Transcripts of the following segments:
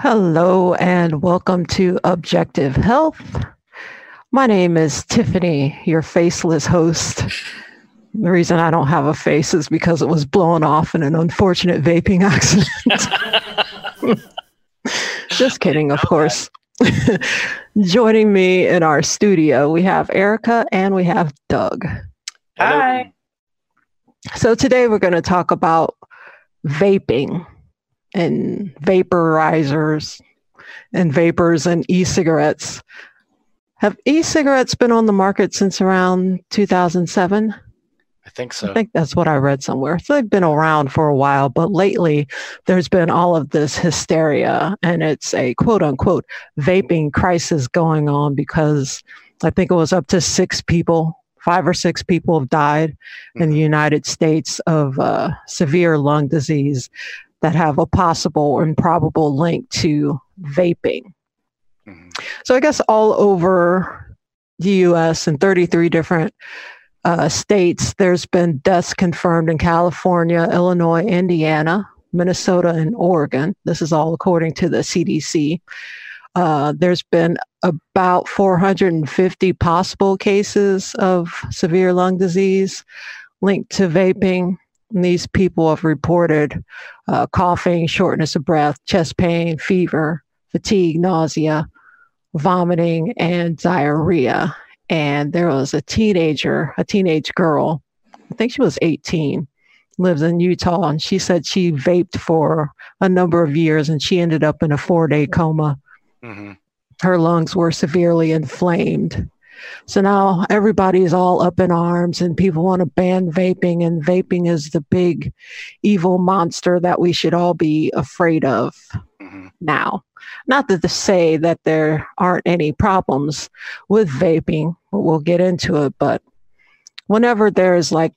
Hello, and welcome to Objective Health. My name is Tiffany, your faceless host. The reason I don't have a face is because it was blown off in an unfortunate vaping accident. Just kidding, of course. Joining me in our studio, we have Erica and we have Doug. Hi. So today we're going to talk about vaping and vaporizers and vapors and e-cigarettes. Have e-cigarettes been on the market since around 2007? I think so. I think that's what I read somewhere. So they've been around for a while, but lately there's been all of this hysteria and it's a quote unquote vaping crisis going on because I think it was up to six people five or six people have died mm-hmm. in the mm-hmm. United States of uh, severe lung disease that have a possible or improbable link to vaping. Mm-hmm. So I guess all over the US and 33 different uh, states, there's been deaths confirmed in California, Illinois, Indiana, Minnesota, and Oregon. This is all according to the CDC. Uh, there's been about 450 possible cases of severe lung disease linked to vaping. And these people have reported uh, coughing, shortness of breath, chest pain, fever, fatigue, nausea, vomiting, and diarrhea. And there was a teenager, a teenage girl, I think she was 18, lives in Utah, and she said she vaped for a number of years and she ended up in a four day coma Mm-hmm. Her lungs were severely inflamed. So now everybody is all up in arms and people want to ban vaping, and vaping is the big evil monster that we should all be afraid of mm-hmm. now. Not to say that there aren't any problems with vaping, we'll get into it, but whenever there's like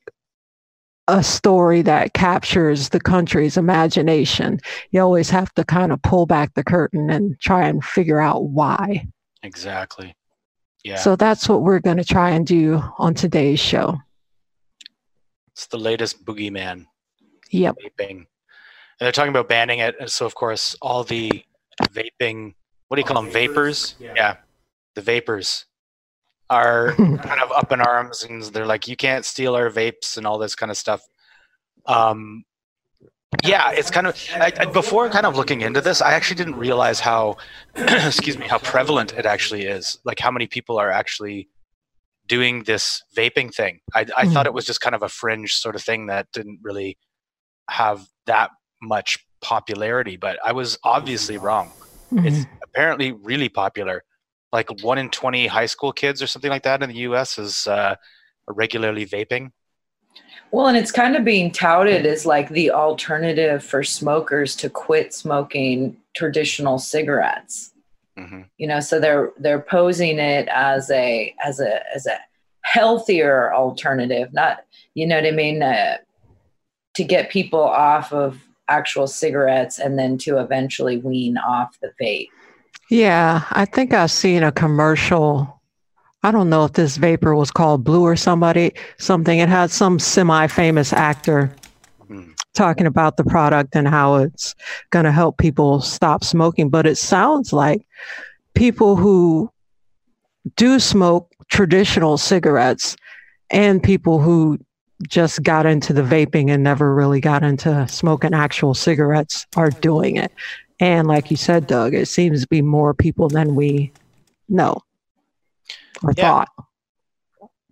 a story that captures the country's imagination. You always have to kind of pull back the curtain and try and figure out why. Exactly. Yeah. So that's what we're going to try and do on today's show. It's the latest boogeyman. Yep. Vaping. And they're talking about banning it. So, of course, all the vaping, what do you call them? Vapors? Yeah. yeah. The vapors are kind of up in arms and they're like, you can't steal our vapes and all this kind of stuff. Um, yeah, it's kind of I, I, before kind of looking into this, I actually didn't realize how, excuse me, how prevalent it actually is. Like how many people are actually doing this vaping thing. I, I mm-hmm. thought it was just kind of a fringe sort of thing that didn't really have that much popularity, but I was obviously wrong. Mm-hmm. It's apparently really popular like one in 20 high school kids or something like that in the US is uh, regularly vaping. Well, and it's kind of being touted as like the alternative for smokers to quit smoking traditional cigarettes. Mm-hmm. You know, so they're they're posing it as a as a as a healthier alternative, not you know what I mean, uh, to get people off of actual cigarettes and then to eventually wean off the vape. Yeah, I think I've seen a commercial. I don't know if this vapor was called Blue or somebody, something. It had some semi famous actor hmm. talking about the product and how it's going to help people stop smoking. But it sounds like people who do smoke traditional cigarettes and people who just got into the vaping and never really got into smoking actual cigarettes are doing it. And like you said, Doug, it seems to be more people than we know yeah. thought.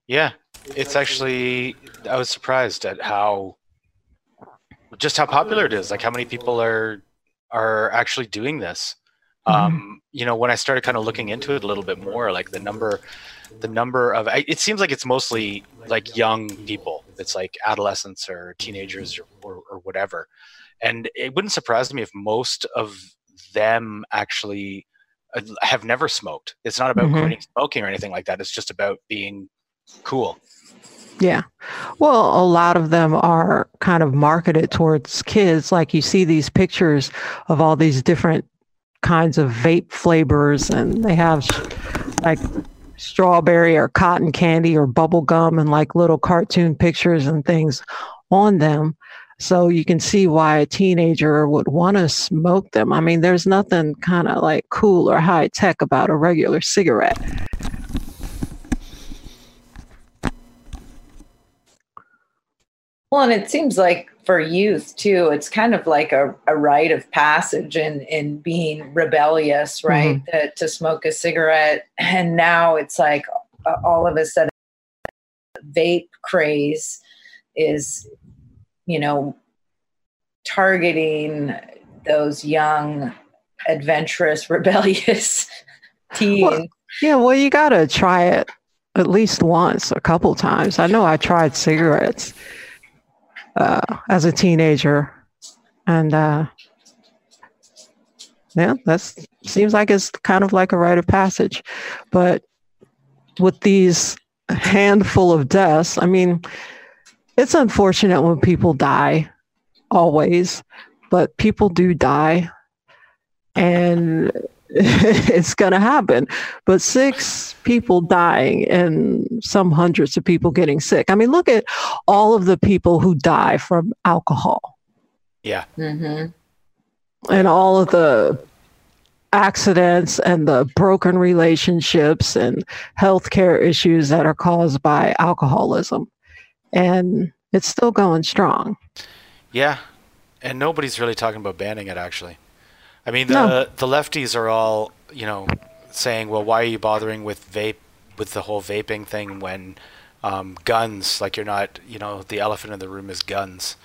Yeah, it's actually, I was surprised at how, just how popular it is. Like how many people are, are actually doing this. Mm-hmm. Um, you know, when I started kind of looking into it a little bit more, like the number, the number of, it seems like it's mostly like young people. It's like adolescents or teenagers or, or, or whatever and it wouldn't surprise me if most of them actually have never smoked. It's not about mm-hmm. quitting smoking or anything like that. It's just about being cool. Yeah. Well, a lot of them are kind of marketed towards kids. Like you see these pictures of all these different kinds of vape flavors, and they have like strawberry or cotton candy or bubble gum and like little cartoon pictures and things on them So you can see why a teenager would want to smoke them. I mean, there's nothing kind of like cool or high tech about a regular cigarette. Well, and it seems like for youth too, it's kind of like a, a rite of passage in, in being rebellious, right? Mm-hmm. To, to, smoke a cigarette. And now it's like all of a sudden, vape craze is, you know, targeting those young, adventurous, rebellious teens. Well, yeah, well, you got to try it at least once, a couple times. I know I tried cigarettes uh, as a teenager, and uh, yeah, that seems like it's kind of like a rite of passage. But with these handful of deaths, I mean, it's unfortunate when people die, always, but people do die, and it's going to happen. But six people dying and some hundreds of people getting sick. I mean, look at all of the people who die from alcohol. Yeah. Mm-hmm. And all of the accidents and the broken relationships and healthcare issues that are caused by alcoholism. And it's still going strong. Yeah. And nobody's really talking about banning it, actually. I mean, the no. the lefties are all you know saying, well, why are you bothering with vape with the whole vaping thing when um, guns like you're not you know the elephant in the room is guns,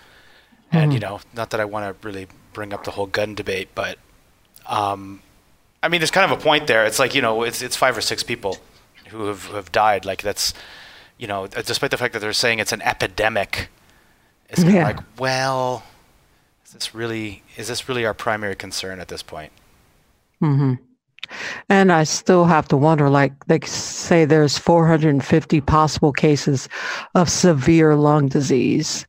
mm. and you mm-hmm. know not that I want to really bring up the whole gun debate, but um, I mean, there's kind of a point there. It's like you know, it's it's five or six people who have have died. Like that's you know, despite the fact that they're saying it's an epidemic, it's kind yeah. of like well is this really is this really our primary concern at this point? Mm-hmm. And I still have to wonder, like they say there's 450 possible cases of severe lung disease.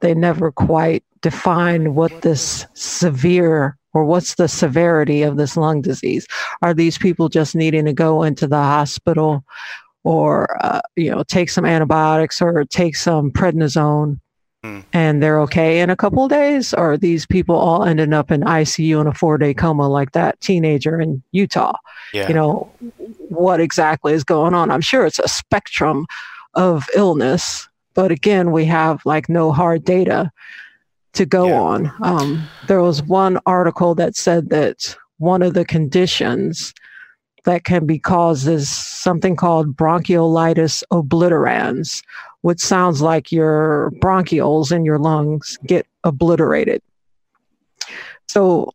They never quite define what this severe or what's the severity of this lung disease. Are these people just needing to go into the hospital or, uh, you know, take some antibiotics or take some prednisone Mm. and they're okay in a couple of days? Or these people all ended up in ICU in a four day coma like that teenager in Utah? Yeah. You know, what exactly is going on? I'm sure it's a spectrum of illness, but again, we have like no hard data to go yeah. on. Um, there was one article that said that one of the conditions that can be caused is something called bronchiolitis obliterans, which sounds like your bronchioles in your lungs get obliterated. So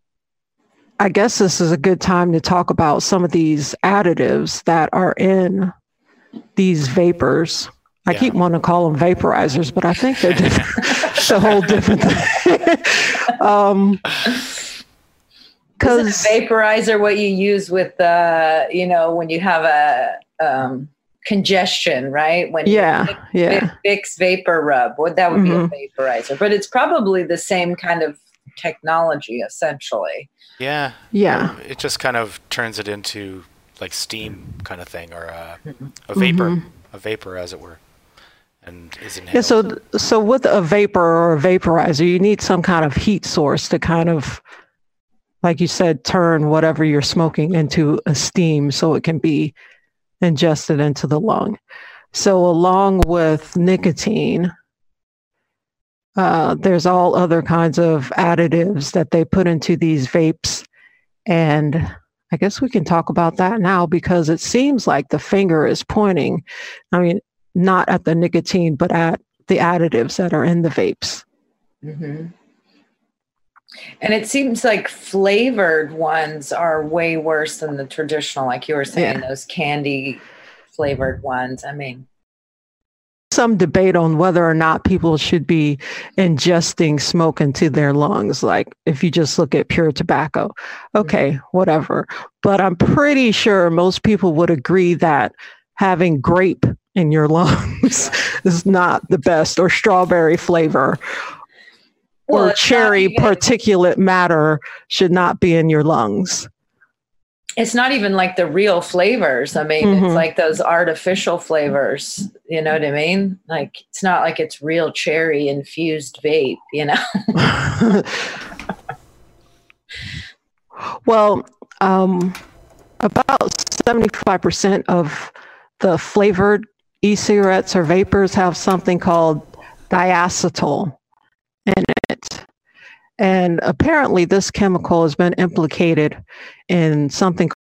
I guess this is a good time to talk about some of these additives that are in these vapors. I yeah. keep wanting to call them vaporizers, but I think they're different, a whole different thing. um, because vaporizer what you use with uh you know when you have a um congestion, right? When yeah, Vicks, yeah, Vicks vapor rub, would that would mm-hmm. be a mm-hmm. vaporizer? But it's probably the same kind of technology, essentially. Yeah, yeah. It just kind of turns it into like steam kind of thing, or a, mm-hmm. a vapor, mm-hmm. a vapor, as it were. And is yeah, so so with a vapor or a vaporizer, you need some kind of heat source to kind of like you said, turn whatever you're smoking into a steam so it can be ingested into the lung. So, along with nicotine, uh, there's all other kinds of additives that they put into these vapes. And I guess we can talk about that now because it seems like the finger is pointing, I mean, not at the nicotine, but at the additives that are in the vapes. Mm-hmm. And it seems like flavored ones are way worse than the traditional, like you were saying, yeah. those candy flavored ones. I mean, some debate on whether or not people should be ingesting smoke into their lungs. Like if you just look at pure tobacco, okay, mm-hmm. whatever. But I'm pretty sure most people would agree that having grape in your lungs is not the best or strawberry flavor well, or cherry particulate matter should not be in your lungs. it's not even like the real flavors. I mean, mm-hmm. it's like those artificial flavors. You know what I mean? Like it's not like it's real cherry infused vape. You know. well, um, about seventy-five percent of the flavored e-cigarettes or vapors have something called diacetyl in it. And apparently, this chemical has been implicated in something called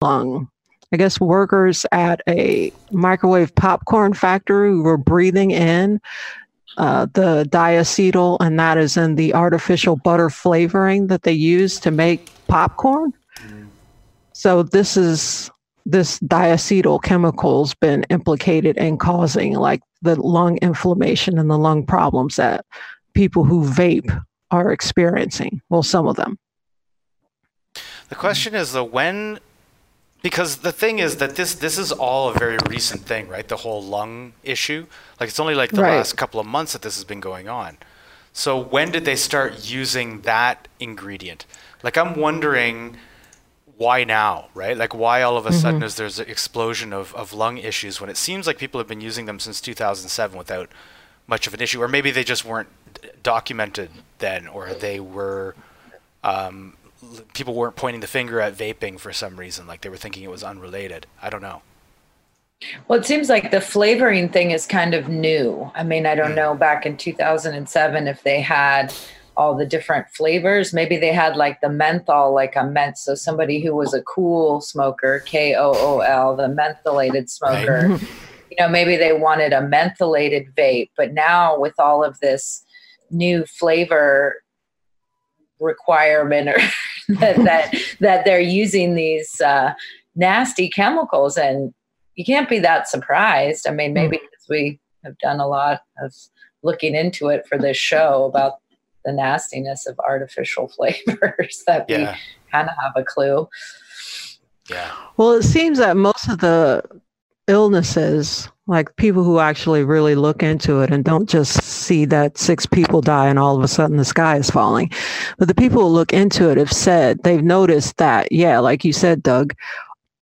lung. I guess workers at a microwave popcorn factory were breathing in uh, the diacetyl, and that is in the artificial butter flavoring that they use to make popcorn. Mm. So this is this diacetyl chemical's been implicated in causing like the lung inflammation and the lung problems that people who vape are experiencing. Well, some of them. The question is though, when because the thing is that this this is all a very recent thing, right? The whole lung issue. Like it's only like the right. last couple of months that this has been going on. So when did they start using that ingredient? Like I'm wondering why now, right? Like why all of a mm-hmm. sudden is there's an explosion of, of lung issues when it seems like people have been using them since 2007 without much of an issue, or maybe they just weren't documented then, or they were um, people weren't pointing the finger at vaping for some reason, like they were thinking it was unrelated. I don't know. Well, it seems like the flavoring thing is kind of new. I mean, I don't mm. know back in 2007 if they had all the different flavors. Maybe they had like the menthol, like a ment. So somebody who was a cool smoker, K O O L, the mentholated smoker. Right. You know, maybe they wanted a mentholated vape, but now with all of this new flavor requirement or that, that that they're using these uh, nasty chemicals and you can't be that surprised i mean maybe mm. we have done a lot of looking into it for this show about the nastiness of artificial flavors that yeah. we kind of have a clue yeah well it seems that most of the illnesses like people who actually really look into it and don't just see that six people die and all of a sudden the sky is falling. But the people who look into it have said they've noticed that, yeah, like you said, Doug,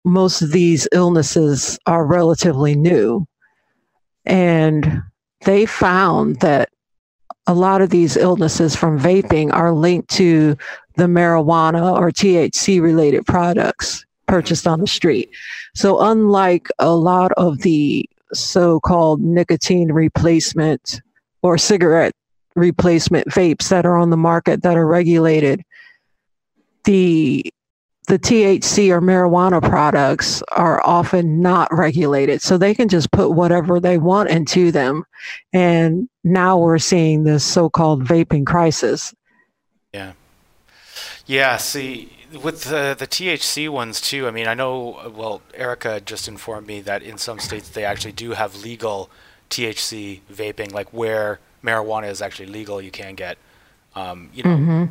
most of these illnesses are relatively new. And they found that a lot of these illnesses from vaping are linked to the marijuana or THC related products purchased on the street. So, unlike a lot of the so called nicotine replacement or cigarette replacement vapes that are on the market that are regulated, the the THC or marijuana products are often not regulated. So they can just put whatever they want into them. And now we're seeing this so called vaping crisis. Yeah. Yeah. See, with the the THC ones too. I mean, I know. Well, Erica just informed me that in some states they actually do have legal THC vaping, like where marijuana is actually legal. You can get, um, you know. Mm-hmm.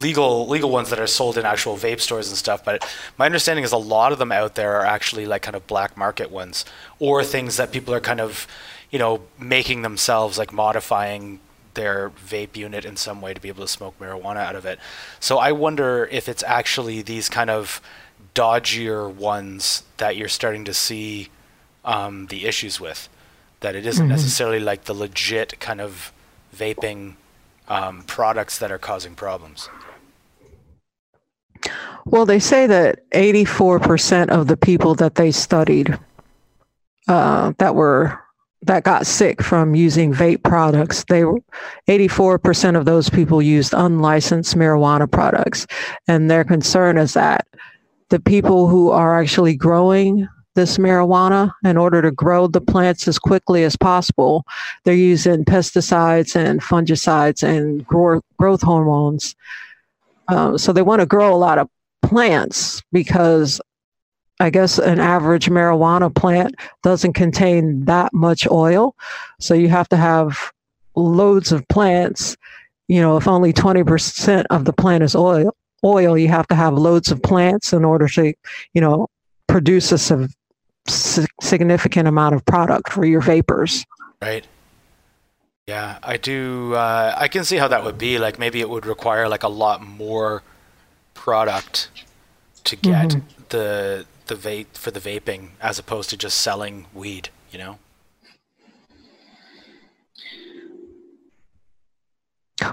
Legal, legal ones that are sold in actual vape stores and stuff, but my understanding is a lot of them out there are actually like kind of black market ones, or things that people are kind of, you know, making themselves, like modifying their vape unit in some way to be able to smoke marijuana out of it. So I wonder if it's actually these kind of dodgier ones that you're starting to see um, the issues with. That it isn't mm-hmm. necessarily like the legit kind of vaping um, products that are causing problems. Well, they say that 84% of the people that they studied uh, that were that got sick from using vape products, they were 84% of those people used unlicensed marijuana products. And their concern is that the people who are actually growing this marijuana in order to grow the plants as quickly as possible, they're using pesticides and fungicides and growth hormones. Um, so they want to grow a lot of plants because I guess an average marijuana plant doesn't contain that much oil. So you have to have loads of plants. You know, if only 20% of the plant is oil, oil, you have to have loads of plants in order to, you know, produce a significant amount of product for your vapors. Right. Yeah, I do. Uh, I can see how that would be. Like maybe it would require like a lot more product to get mm-hmm. the the vape for the vaping as opposed to just selling weed, you know?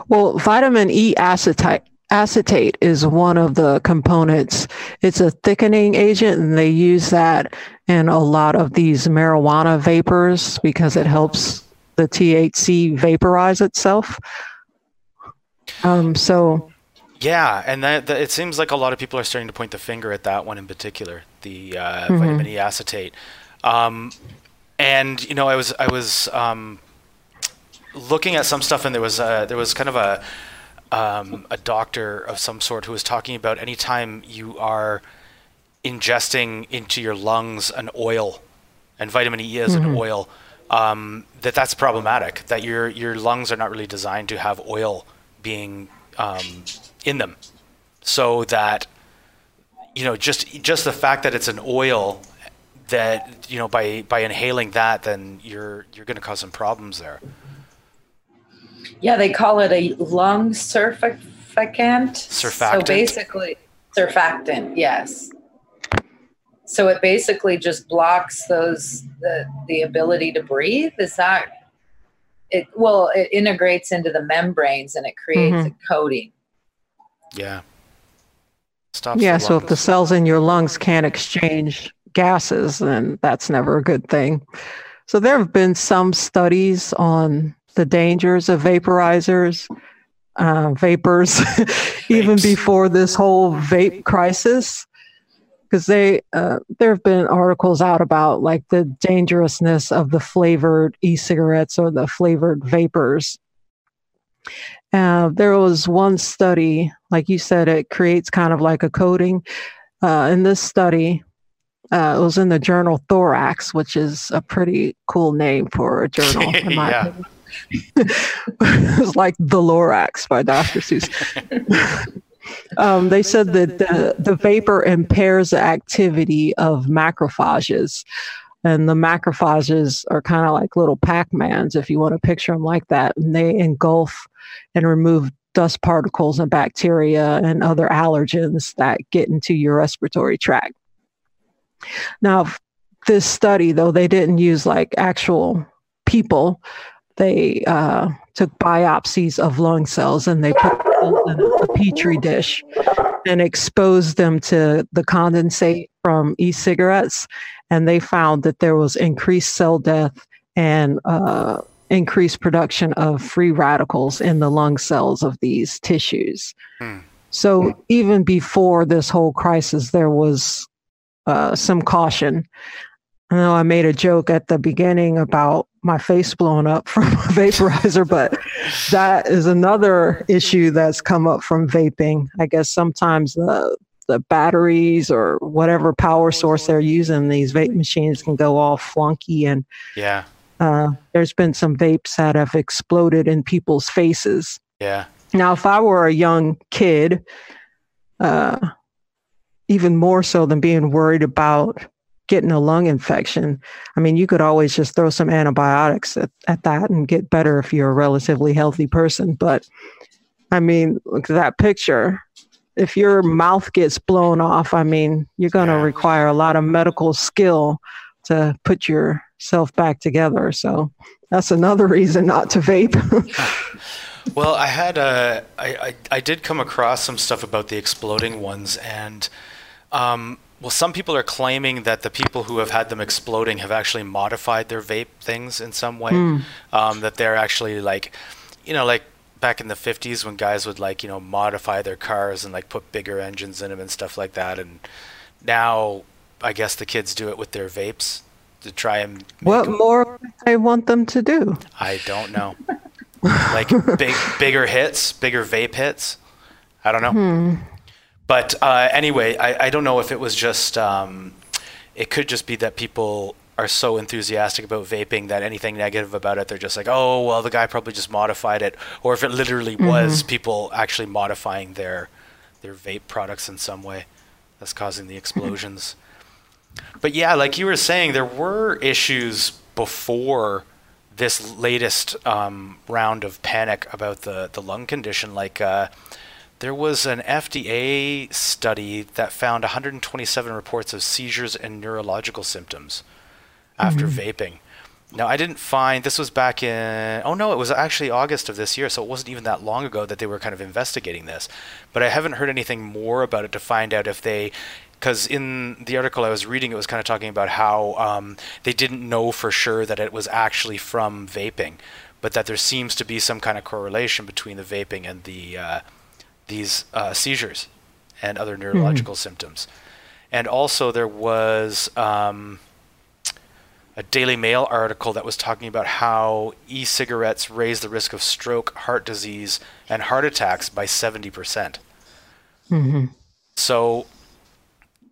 Well, vitamin E acetate acetate is one of the components. It's a thickening agent, and they use that in a lot of these marijuana vapors because it helps the THC vaporize itself. Um, so, yeah, and that, that, it seems like a lot of people are starting to point the finger at that one in particular, the uh, mm-hmm. vitamin E acetate. Um, and you know, I was I was um, looking at some stuff, and there was a, there was kind of a um, a doctor of some sort who was talking about anytime you are ingesting into your lungs an oil, and vitamin E is mm-hmm. an oil, um, that that's problematic. That your your lungs are not really designed to have oil being um, in them, so that you know just just the fact that it's an oil that you know by by inhaling that, then you're you're going to cause some problems there. Yeah, they call it a lung surfactant. Surfactant. So basically, surfactant. Yes. So it basically just blocks those the the ability to breathe. Is that it? Well, it integrates into the membranes and it creates mm-hmm. a coating. Yeah. Stops yeah. So if the cells in your lungs can't exchange gases, then that's never a good thing. So there have been some studies on the dangers of vaporizers, uh, vapors, even before this whole vape crisis. Because they, uh, there have been articles out about like the dangerousness of the flavored e-cigarettes or the flavored vapors. Uh, there was one study, like you said, it creates kind of like a coating. Uh, in this study, uh, it was in the journal Thorax, which is a pretty cool name for a journal, in my yeah. opinion. it was like the Lorax by Dr. Seuss. um, they said that the, the vapor impairs the activity of macrophages. And the macrophages are kind of like little Pac Mans, if you want to picture them like that. And they engulf and remove dust particles and bacteria and other allergens that get into your respiratory tract. Now, this study, though, they didn't use like actual people they uh, took biopsies of lung cells and they put them in a petri dish and exposed them to the condensate from e-cigarettes and they found that there was increased cell death and uh, increased production of free radicals in the lung cells of these tissues hmm. so even before this whole crisis there was uh, some caution I know I made a joke at the beginning about my face blown up from a vaporizer, but that is another issue that's come up from vaping. I guess sometimes the the batteries or whatever power source they're using, these vape machines can go all flunky and yeah. Uh, there's been some vapes that have exploded in people's faces. Yeah. Now, if I were a young kid, uh, even more so than being worried about getting a lung infection, I mean, you could always just throw some antibiotics at, at that and get better if you're a relatively healthy person. But I mean, look at that picture. If your mouth gets blown off, I mean, you're going to yeah. require a lot of medical skill to put yourself back together. So that's another reason not to vape. well, I had a, I, I, I did come across some stuff about the exploding ones, and um, well, some people are claiming that the people who have had them exploding have actually modified their vape things in some way. Mm. Um, that they're actually like, you know, like back in the 50s when guys would like, you know, modify their cars and like put bigger engines in them and stuff like that. And now I guess the kids do it with their vapes to try and. What them. more I want them to do? I don't know. like big, bigger hits, bigger vape hits. I don't know. Hmm. But uh, anyway, I, I don't know if it was just, um, it could just be that people are so enthusiastic about vaping that anything negative about it, they're just like, oh, well, the guy probably just modified it. Or if it literally mm-hmm. was people actually modifying their, their vape products in some way that's causing the explosions. but yeah, like you were saying, there were issues before this latest um, round of panic about the, the lung condition. Like, uh, there was an FDA study that found 127 reports of seizures and neurological symptoms after mm-hmm. vaping. Now, I didn't find this was back in, oh no, it was actually August of this year, so it wasn't even that long ago that they were kind of investigating this. But I haven't heard anything more about it to find out if they, because in the article I was reading, it was kind of talking about how um, they didn't know for sure that it was actually from vaping, but that there seems to be some kind of correlation between the vaping and the uh, these uh, seizures and other neurological mm-hmm. symptoms. And also, there was. Um, a Daily Mail article that was talking about how e cigarettes raise the risk of stroke, heart disease, and heart attacks by 70%. percent mm-hmm. So,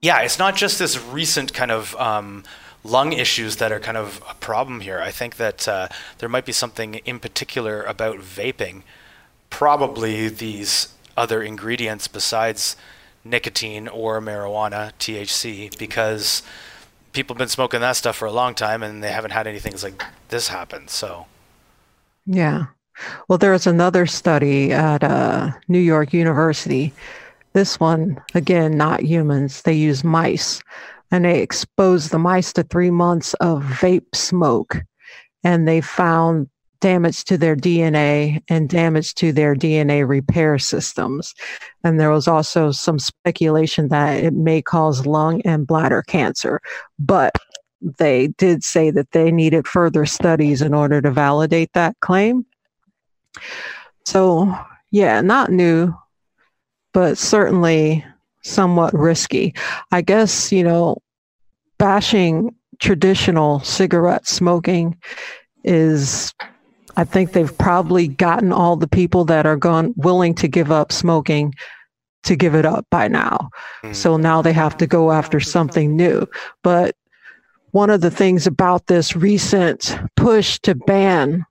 yeah, it's not just this recent kind of um, lung issues that are kind of a problem here. I think that uh, there might be something in particular about vaping, probably these other ingredients besides nicotine or marijuana, THC, because people have been smoking that stuff for a long time and they haven't had anything like this happen. So, yeah. Well, there was another study at uh, New York University. This one, again, not humans, they use mice and they exposed the mice to three months of vape smoke. And they found damage to their DNA and damage to their DNA repair systems. And there was also some speculation that it may cause lung and bladder cancer. But they did say that they needed further studies in order to validate that claim. So, yeah, not new, but certainly somewhat risky. I guess, you know, bashing traditional cigarette smoking is I think they've probably gotten all the people that are gone willing to give up smoking to give it up by now. Mm. So now they have to go after something new. But one of the things about this recent push to ban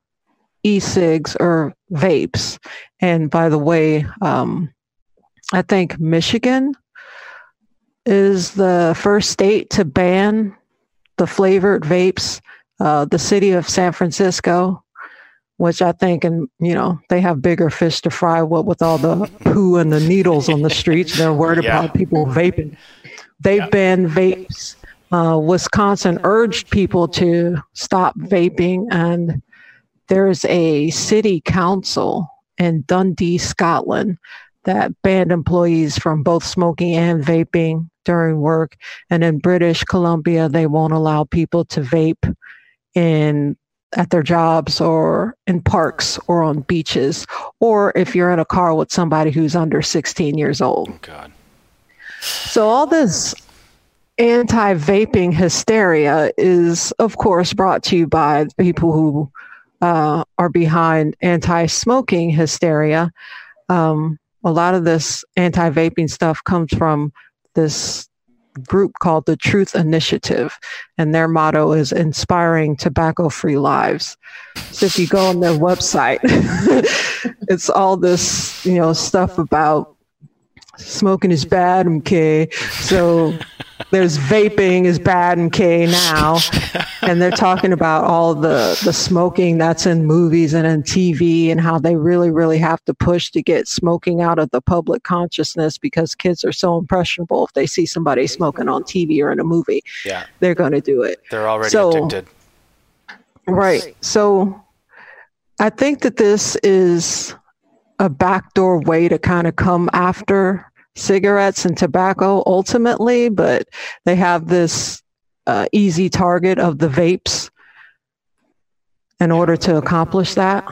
e-cigs or vapes, and by the way, um, I think Michigan is the first state to ban the flavored vapes. Uh, the city of San Francisco which I think, and you know, they have bigger fish to fry. What with all the poo and the needles on the streets, they're worried yeah. about people vaping. They've yeah. banned vapes. Uh, Wisconsin urged people to stop vaping, and there's a city council in Dundee, Scotland, that banned employees from both smoking and vaping during work. And in British Columbia, they won't allow people to vape in at their jobs or in parks or on beaches, or if you're in a car with somebody who's under 16 years old. Oh, God. So, all this anti vaping hysteria is, of course, brought to you by people who uh, are behind anti smoking hysteria. Um, a lot of this anti vaping stuff comes from this group called the Truth Initiative, and their motto is inspiring tobacco free lives. So if you go on their website, it's all this, you know, stuff about smoking is bad, okay? So there's vaping is bad in K now, and they're talking about all the the smoking that's in movies and in TV, and how they really really have to push to get smoking out of the public consciousness because kids are so impressionable. If they see somebody smoking on TV or in a movie, yeah, they're going to do it. They're already so, addicted. Right. So I think that this is a backdoor way to kind of come after cigarettes and tobacco ultimately, but they have this uh, easy target of the vapes in order to accomplish that.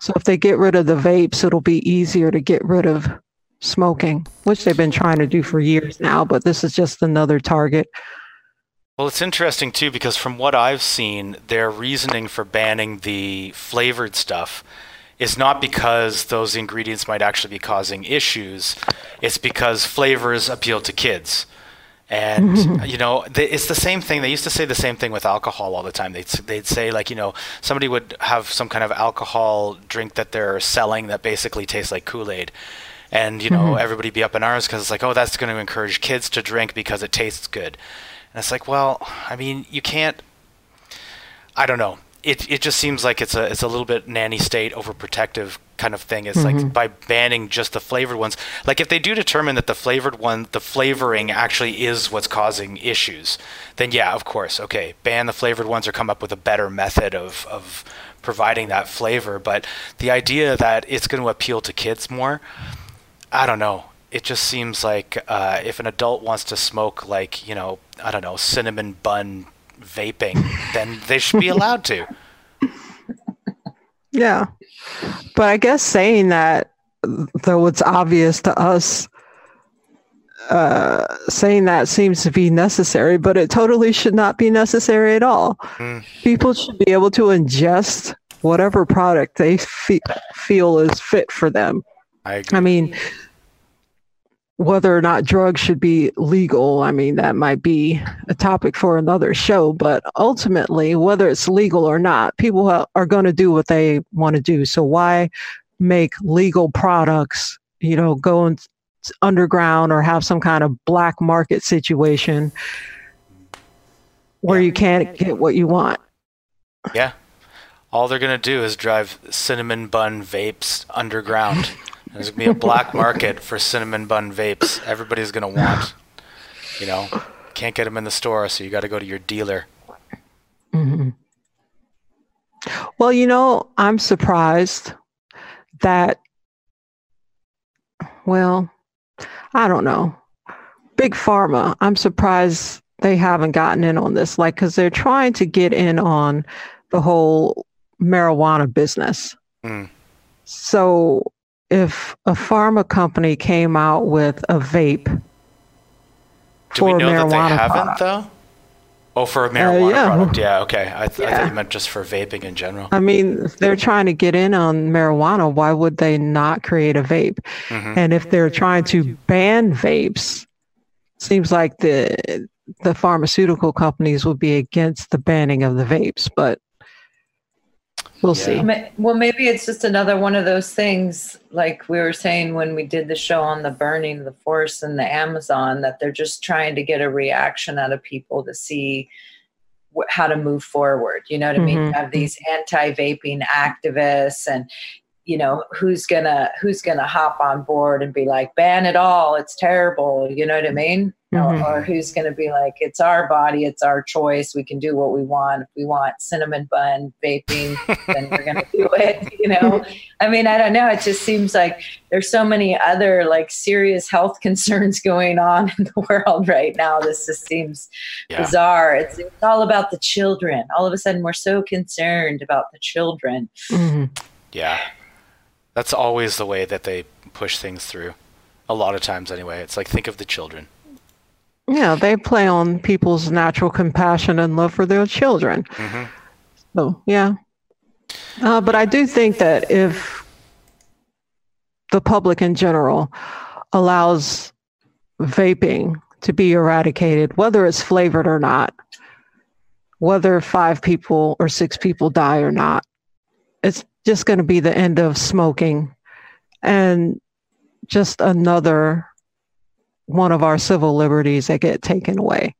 So if they get rid of the vapes, it'll be easier to get rid of smoking, which they've been trying to do for years now, but this is just another target. Well, it's interesting too because from what I've seen, their reasoning for banning the flavored stuff is not because those ingredients might actually be causing issues. It's because flavors appeal to kids. And you know, they, it's the same thing. They used to say the same thing with alcohol all the time. They'd they'd say like, you know, somebody would have some kind of alcohol drink that they're selling that basically tastes like Kool Aid, and you know, mm-hmm. everybody be up in arms because it's like, oh, that's going to encourage kids to drink because it tastes good. And it's like, well, I mean, you can't. I don't know it it just seems like it's a it's a little bit nanny state overprotective kind of thing. It's mm-hmm. like by banning just the flavored ones. Like if they do determine that the flavored one, the flavoring actually is what's causing issues, then yeah, of course, okay, ban the flavored ones or come up with a better method of of providing that flavor. But the idea that it's going to appeal to kids more, I don't know. It just seems like uh, if an adult wants to smoke, like you know, I don't know, cinnamon bun vaping, then they should be allowed to. Yeah. But I guess saying that, though it's obvious to us, uh, saying that seems to be necessary, but it totally should not be necessary at all. Mm. People should be able to ingest whatever product they fe- feel is fit for them. I, I mean, whether or not drugs should be legal, I mean, that might be a topic for another show, but ultimately, whether it's legal or not, people are going to do what they want to do. So why make legal products, you know, go underground or have some kind of black market situation where you can't get what you want? Yeah. All they're going to do is drive cinnamon bun vapes underground. There's gonna be a black market for cinnamon bun vapes. Everybody's gonna want. You know, can't get them in the store, so you got to go to your dealer. Mm-hmm. Well, you know, I'm surprised that. Well, I don't know. Big pharma. I'm surprised they haven't gotten in on this, like, because they're trying to get in on the whole marijuana business. Mm. So if a pharma company came out with a vape do we know that they haven't product. though oh for a marijuana uh, yeah. product yeah okay I, th- yeah. I thought you meant just for vaping in general i mean they're trying to get in on marijuana why would they not create a vape mm-hmm. and if they're trying to ban vapes seems like the the pharmaceutical companies will be against the banning of the vapes but We'll yeah. see. Well, maybe it's just another one of those things, like we were saying when we did the show on the burning of the forest and the Amazon, that they're just trying to get a reaction out of people to see wh- how to move forward. You know what mm-hmm. I mean? Have these anti-vaping activists, and you know who's gonna who's gonna hop on board and be like ban it all it's terrible you know what i mean mm-hmm. or, or, who's gonna be like it's our body it's our choice we can do what we want if we want cinnamon bun vaping then we're gonna do it you know i mean i don't know it just seems like there's so many other like serious health concerns going on in the world right now this just seems yeah. bizarre it's, it's all about the children all of a sudden we're so concerned about the children mm-hmm. yeah that's always the way that they push things through. A lot of times, anyway. It's like think of the children. Yeah, they play on people's natural compassion and love for their children. Mm-hmm. So, yeah. Uh, but I do think that if the public in general allows vaping to be eradicated, whether it's flavored or not, whether five people or six people die or not, it's just going to be the end of smoking and just another one of our civil liberties that get taken away.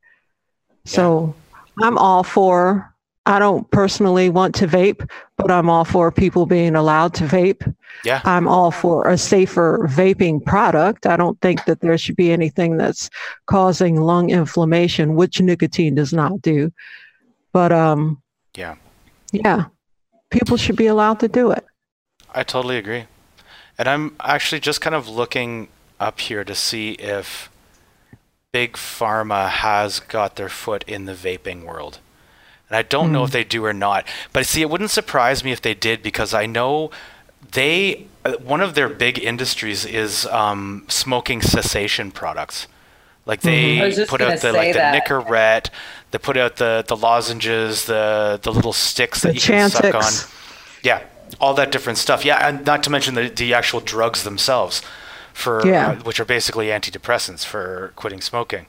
Yeah. So I'm all for I don't personally want to vape, but I'm all for people being allowed to vape. Yeah. I'm all for a safer vaping product. I don't think that there should be anything that's causing lung inflammation, which nicotine does not do. But um yeah. Yeah people should be allowed to do it. I totally agree. And I'm actually just kind of looking up here to see if Big Pharma has got their foot in the vaping world. And I don't mm. know if hmm. they do or not. But see, it wouldn't surprise me if they did because I know they, uh, one of their big industries is um, smoking cessation products. Like they mm-hmm. put out the like the Nicorette, they put out the the lozenges, the the little sticks that the you can suck on. Yeah, all that different stuff. Yeah, and not to mention the the actual drugs themselves, for yeah. uh, which are basically antidepressants for quitting smoking.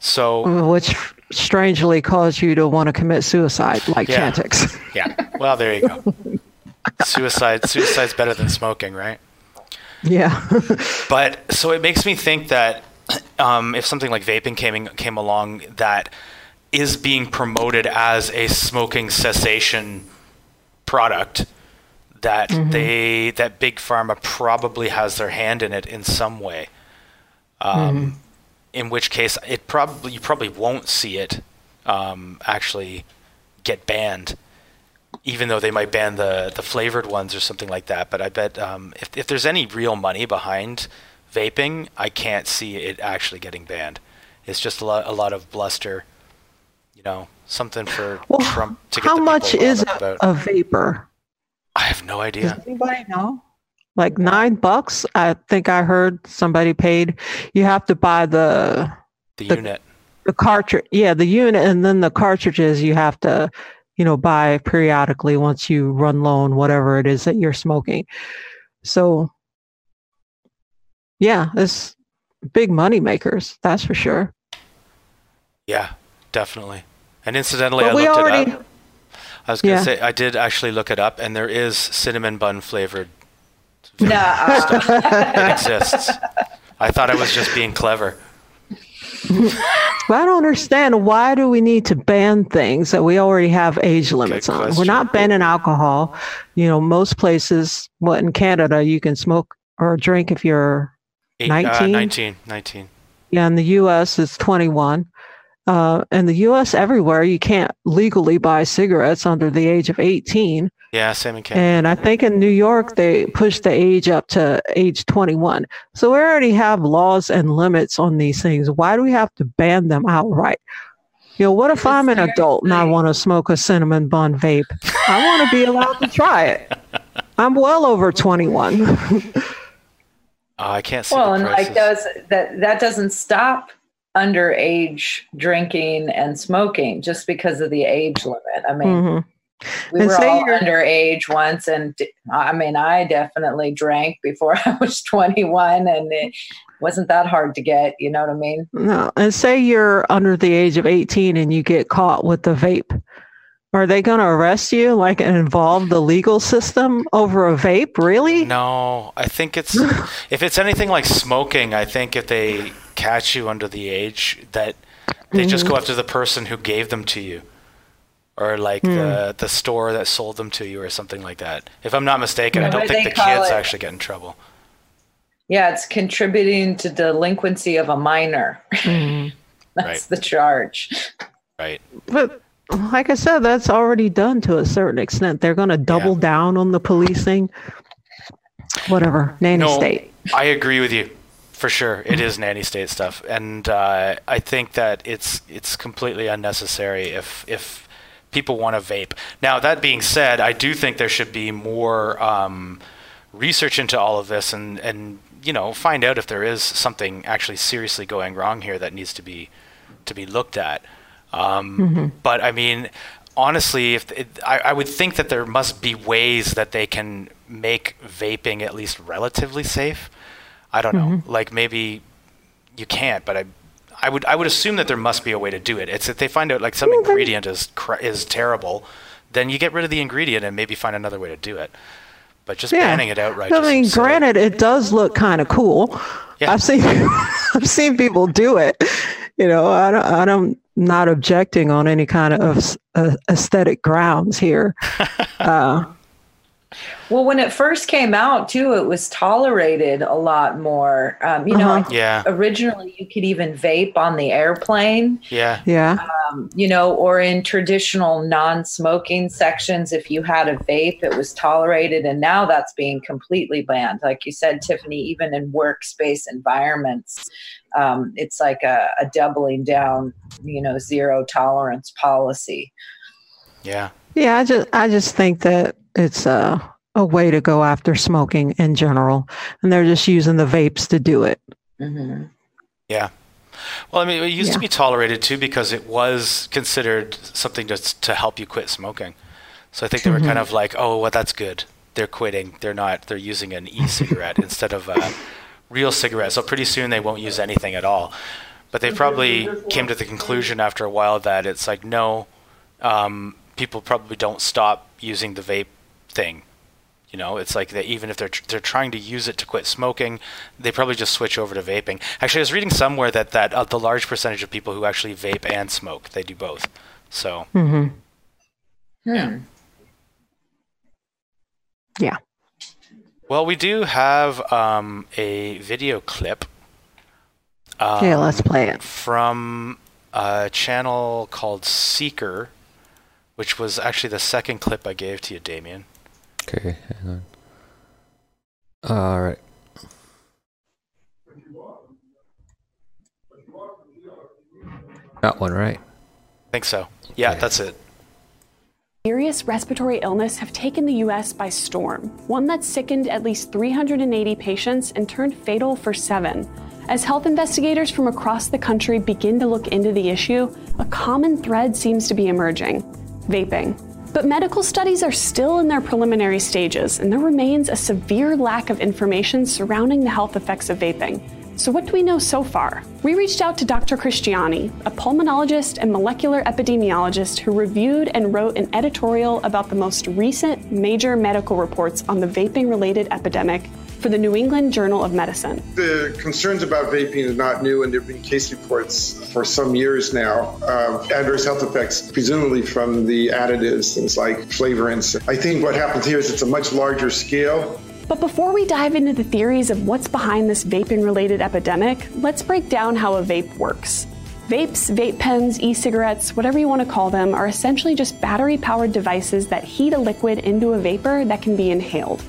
So which strangely cause you to want to commit suicide, like yeah. Chantix. yeah. Well, there you go. Suicide. Suicide's better than smoking, right? Yeah. but so it makes me think that um, if something like vaping came came along that is being promoted as a smoking cessation product that mm-hmm. they that big pharma probably has their hand in it in some way. Um, mm-hmm. In which case, it probably you probably won't see it um, actually get banned, even though they might ban the the flavored ones or something like that. But I bet um, if if there's any real money behind vaping, I can't see it actually getting banned. It's just a lot a lot of bluster, you know, something for well, Trump to get. How much is a, a vapor? I have no idea. Does anybody know? Like nine bucks. I think I heard somebody paid. You have to buy the the, the unit, the cartridge. Yeah, the unit, and then the cartridges you have to, you know, buy periodically once you run low on whatever it is that you're smoking. So, yeah, it's big money makers. That's for sure. Yeah, definitely. And incidentally, but I looked already, it up. I was going to yeah. say I did actually look it up, and there is cinnamon bun flavored. No, stuff. it exists. I thought I was just being clever. but I don't understand why do we need to ban things that we already have age limits on? We're not banning alcohol. You know, most places, what in Canada, you can smoke or drink if you're Eight, 19? Uh, 19, 19. Yeah, in the U.S. it's 21. Uh, in the U.S., everywhere you can't legally buy cigarettes under the age of 18. Yeah, same in Canada. And I think in New York they pushed the age up to age 21. So we already have laws and limits on these things. Why do we have to ban them outright? You know, what if I'm an adult and I want to smoke a cinnamon bun vape? I want to be allowed to try it. I'm well over 21. oh, I can't see. Well, and like those that that doesn't stop underage drinking and smoking just because of the age limit. I mean, mm-hmm. we and were all underage once, and I mean, I definitely drank before I was 21, and it wasn't that hard to get. You know what I mean? No. And say you're under the age of 18 and you get caught with the vape. Are they going to arrest you, like, and involve the legal system over a vape? Really? No, I think it's if it's anything like smoking. I think if they catch you under the age that they mm-hmm. just go mm-hmm. after the person who gave them to you or like mm. the the store that sold them to you or something like that. If I'm not mistaken, yeah, I don't think the kids it, actually get in trouble. Yeah, it's contributing to delinquency of a minor. Mm. that's right. the charge. Right. But like I said, that's already done to a certain extent. They're going to double yeah. down on the policing. Whatever, nanny no, state. I agree with you. For sure, it is nanny state stuff, and uh, I think that it's it's completely unnecessary if if people want to vape. Now that being said, I do think there should be more um, research into all of this, and and you know find out if there is something actually seriously going wrong here that needs to be to be looked at. Um, mm-hmm. But I mean, honestly, if it, I, I would think that there must be ways that they can make vaping at least relatively safe. I don't mm-hmm. know. Like maybe you can't, but I I would I would assume that there must be a way to do it. It's if they find out like some ingredient is is terrible, then you get rid of the ingredient and maybe find another way to do it. But just yeah. banning it outright. I mean, granted, it does look kind of cool. Yeah. I've seen I've seen people do it. You know, I don't, I don't not objecting on any kind of uh, aesthetic grounds here. Uh, well, when it first came out, too, it was tolerated a lot more. Um, you uh-huh. know, yeah. originally you could even vape on the airplane. Yeah. Yeah. Um, you know, or in traditional non smoking sections, if you had a vape, it was tolerated. And now that's being completely banned. Like you said, Tiffany, even in workspace environments, um, it's like a, a doubling down, you know, zero tolerance policy. Yeah. Yeah. I just, I just think that it's a, a way to go after smoking in general, and they're just using the vapes to do it. Mm-hmm. Yeah. Well, I mean, it used yeah. to be tolerated too because it was considered something to to help you quit smoking. So I think they were mm-hmm. kind of like, oh, well, that's good. They're quitting. They're not. They're using an e-cigarette instead of a real cigarette. So pretty soon they won't use anything at all. But they probably came to the conclusion after a while that it's like, no, um, people probably don't stop using the vape thing. You know, it's like that even if they're tr- they're trying to use it to quit smoking, they probably just switch over to vaping. Actually, I was reading somewhere that that uh, the large percentage of people who actually vape and smoke, they do both. So, mm-hmm. yeah. Yeah. Well, we do have um, a video clip. Um, yeah, let's play it. From a channel called Seeker, which was actually the second clip I gave to you, Damien. Okay, hang on. All right. That one, right? I think so. Yeah, okay. that's it. Serious respiratory illness have taken the U.S. by storm, one that sickened at least 380 patients and turned fatal for seven. As health investigators from across the country begin to look into the issue, a common thread seems to be emerging vaping. But medical studies are still in their preliminary stages, and there remains a severe lack of information surrounding the health effects of vaping. So, what do we know so far? We reached out to Dr. Christiani, a pulmonologist and molecular epidemiologist who reviewed and wrote an editorial about the most recent major medical reports on the vaping related epidemic for the New England Journal of Medicine. The concerns about vaping are not new, and there have been case reports for some years now of adverse health effects, presumably from the additives, things like flavorants. I think what happens here is it's a much larger scale but before we dive into the theories of what's behind this vaping related epidemic, let's break down how a vape works. Vapes, vape pens, e cigarettes, whatever you want to call them, are essentially just battery powered devices that heat a liquid into a vapor that can be inhaled.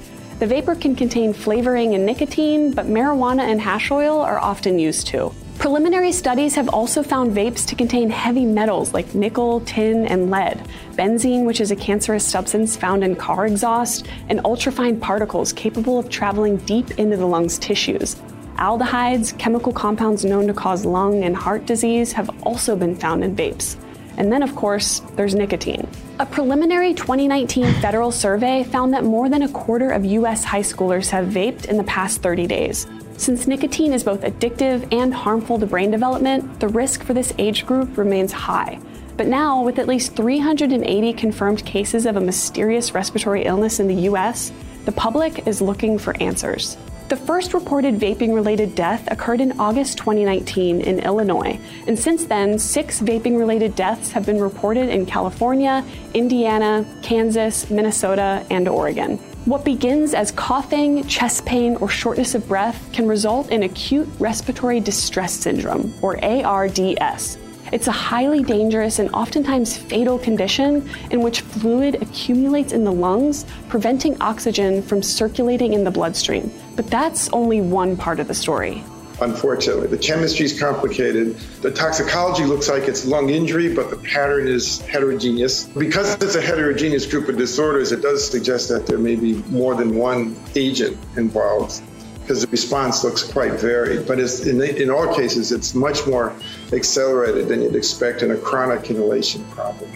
The vapor can contain flavoring and nicotine, but marijuana and hash oil are often used too. Preliminary studies have also found vapes to contain heavy metals like nickel, tin, and lead, benzene, which is a cancerous substance found in car exhaust, and ultrafine particles capable of traveling deep into the lungs' tissues. Aldehydes, chemical compounds known to cause lung and heart disease, have also been found in vapes. And then, of course, there's nicotine. A preliminary 2019 federal survey found that more than a quarter of US high schoolers have vaped in the past 30 days. Since nicotine is both addictive and harmful to brain development, the risk for this age group remains high. But now, with at least 380 confirmed cases of a mysterious respiratory illness in the US, the public is looking for answers. The first reported vaping related death occurred in August 2019 in Illinois, and since then, six vaping related deaths have been reported in California, Indiana, Kansas, Minnesota, and Oregon. What begins as coughing, chest pain, or shortness of breath can result in acute respiratory distress syndrome, or ARDS. It's a highly dangerous and oftentimes fatal condition in which fluid accumulates in the lungs, preventing oxygen from circulating in the bloodstream. But that's only one part of the story unfortunately. The chemistry is complicated. The toxicology looks like it's lung injury, but the pattern is heterogeneous. Because it's a heterogeneous group of disorders, it does suggest that there may be more than one agent involved because the response looks quite varied. But in, in all cases, it's much more accelerated than you'd expect in a chronic inhalation problem.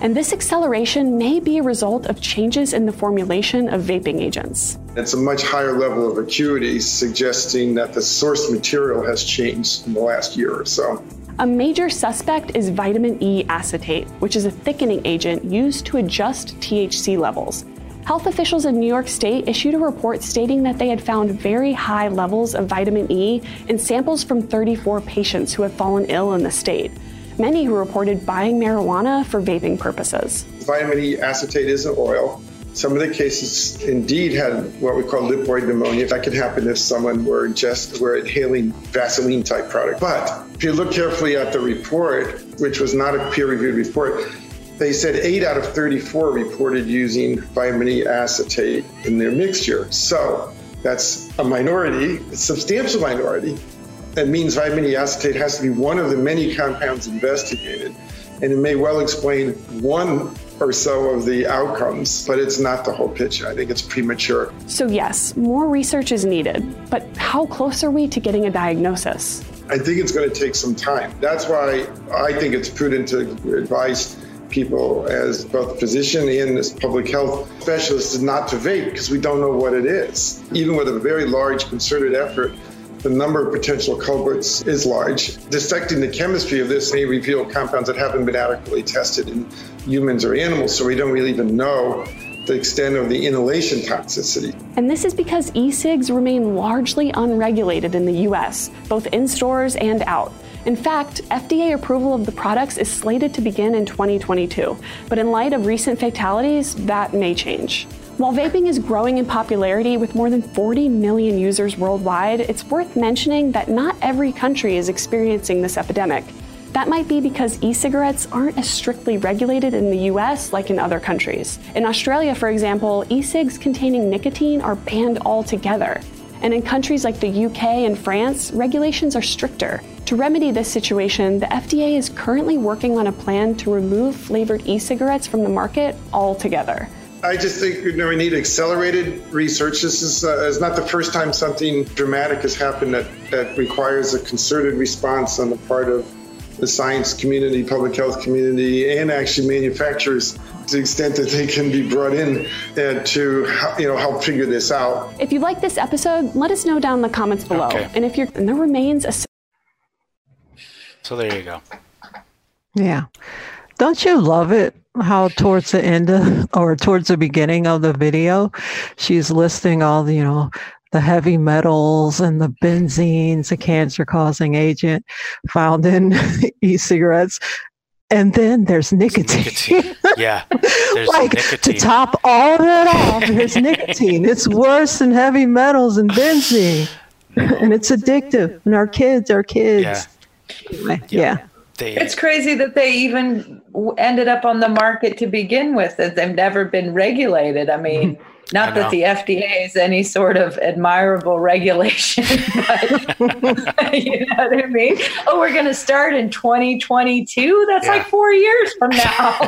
And this acceleration may be a result of changes in the formulation of vaping agents. It's a much higher level of acuity, suggesting that the source material has changed in the last year or so. A major suspect is vitamin E acetate, which is a thickening agent used to adjust THC levels. Health officials in New York State issued a report stating that they had found very high levels of vitamin E in samples from 34 patients who had fallen ill in the state many who reported buying marijuana for vaping purposes. Vitamin E acetate is an oil. Some of the cases indeed had what we call lipoid pneumonia. That could happen if someone were just were inhaling Vaseline type product. But if you look carefully at the report, which was not a peer-reviewed report, they said 8 out of 34 reported using vitamin E acetate in their mixture. So that's a minority, a substantial minority, that means vitamin E acetate has to be one of the many compounds investigated. And it may well explain one or so of the outcomes, but it's not the whole picture. I think it's premature. So, yes, more research is needed, but how close are we to getting a diagnosis? I think it's going to take some time. That's why I think it's prudent to advise people as both physician and as public health specialists not to vape because we don't know what it is. Even with a very large concerted effort the number of potential culprits is large. Dissecting the chemistry of this may reveal compounds that haven't been adequately tested in humans or animals, so we don't really even know the extent of the inhalation toxicity. And this is because e cigs remain largely unregulated in the US, both in stores and out. In fact, FDA approval of the products is slated to begin in 2022, but in light of recent fatalities, that may change. While vaping is growing in popularity with more than 40 million users worldwide, it's worth mentioning that not every country is experiencing this epidemic. That might be because e cigarettes aren't as strictly regulated in the US like in other countries. In Australia, for example, e cigs containing nicotine are banned altogether. And in countries like the UK and France, regulations are stricter. To remedy this situation, the FDA is currently working on a plan to remove flavored e cigarettes from the market altogether. I just think you know we need accelerated research. This is, uh, is not the first time something dramatic has happened that, that requires a concerted response on the part of the science community, public health community, and actually manufacturers to the extent that they can be brought in uh, to you know help figure this out. If you like this episode, let us know down in the comments below. Okay. And if you're and there remains a So there you go. Yeah. Don't you love it how towards the end of, or towards the beginning of the video, she's listing all the, you know, the heavy metals and the benzenes, a cancer causing agent found in e cigarettes. And then there's nicotine. nicotine. Yeah. like nicotine. to top all it off, there's nicotine. It's worse than heavy metals and benzene. and it's addictive. And our kids are kids. Yeah. Anyway, yeah. yeah. They, it's crazy that they even ended up on the market to begin with, that they've never been regulated. I mean, mm-hmm. not that the FDA is any sort of admirable regulation, but you know what I mean? Oh, we're going to start in 2022? That's yeah. like four years from now.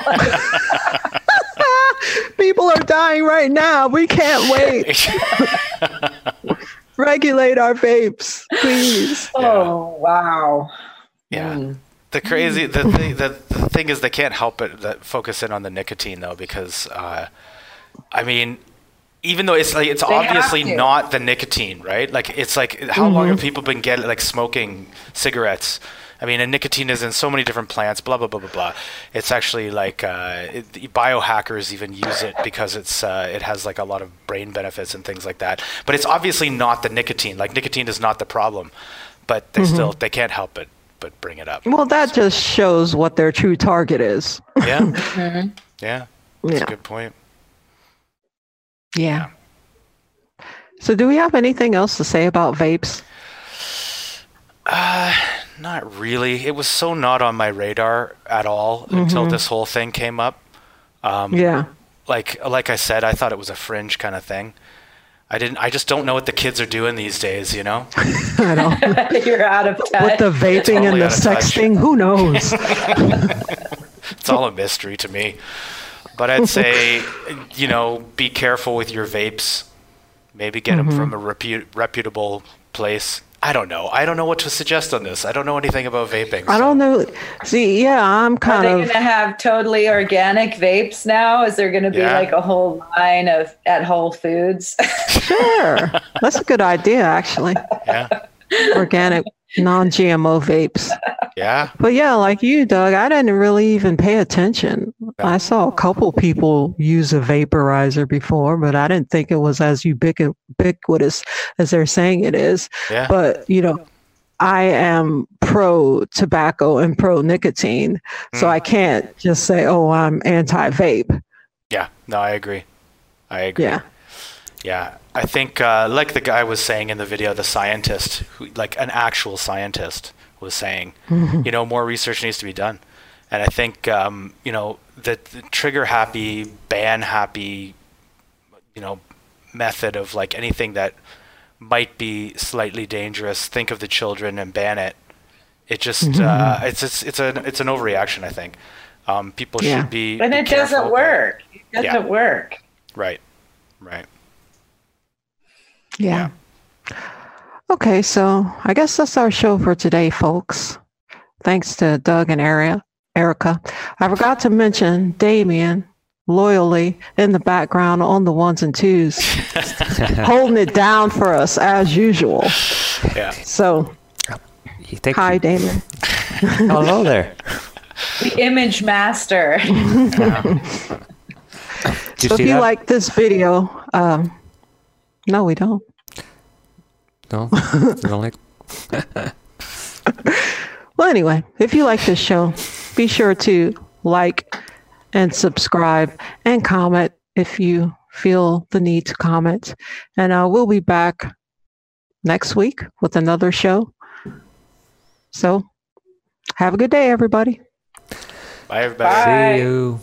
People are dying right now. We can't wait. Regulate our vapes, please. Oh, wow. Yeah. Mm. The crazy the thing the, the thing is they can't help it that focus in on the nicotine though because uh, I mean even though it's like it's they obviously not the nicotine, right? Like it's like how mm-hmm. long have people been getting like smoking cigarettes? I mean, and nicotine is in so many different plants. Blah blah blah blah blah. It's actually like uh, it, biohackers even use it because it's uh, it has like a lot of brain benefits and things like that. But it's obviously not the nicotine. Like nicotine is not the problem, but they mm-hmm. still they can't help it but bring it up. Well, that so. just shows what their true target is. Yeah, mm-hmm. yeah, that's yeah. a good point. Yeah. So, do we have anything else to say about vapes? Uh, not really. It was so not on my radar at all mm-hmm. until this whole thing came up. Um, yeah. Like, like I said, I thought it was a fringe kind of thing. I didn't. I just don't know what the kids are doing these days. You know. I don't. You're out of touch. With the vaping totally and the sexting, who knows? it's all a mystery to me. But I'd say, you know, be careful with your vapes. Maybe get mm-hmm. them from a repu- reputable place. I don't know. I don't know what to suggest on this. I don't know anything about vaping. I don't know. See, yeah, I'm kind of. Are they going to have totally organic vapes now? Is there going to be yeah. like a whole line of at Whole Foods? sure, that's a good idea, actually. Yeah, organic, non-GMO vapes. Yeah. But yeah, like you, Doug, I didn't really even pay attention. I saw a couple people use a vaporizer before, but I didn't think it was as ubiquitous as they're saying it is. Yeah. But, you know, I am pro tobacco and pro nicotine. Mm. So I can't just say, oh, I'm anti vape. Yeah. No, I agree. I agree. Yeah. Yeah. I think, uh, like the guy was saying in the video, the scientist, who, like an actual scientist, was saying, mm-hmm. you know, more research needs to be done. And I think, um, you know, the, the trigger happy, ban happy, you know, method of like anything that might be slightly dangerous, think of the children and ban it. It just, mm-hmm. uh, it's, it's, it's, a, it's an overreaction, I think. Um, people yeah. should be. But be it doesn't work. It doesn't yeah. work. Right. Right. Yeah. yeah. Okay, so I guess that's our show for today, folks. Thanks to Doug and Erica. I forgot to mention Damien loyally in the background on the ones and twos, holding it down for us as usual. Yeah. So, hi, Damien. Hello there. The image master. so if you that? like this video, um, no, we don't. No, you don't like. well, anyway, if you like this show, be sure to like and subscribe and comment if you feel the need to comment. And uh, we'll be back next week with another show. So have a good day, everybody. Bye, everybody. See you.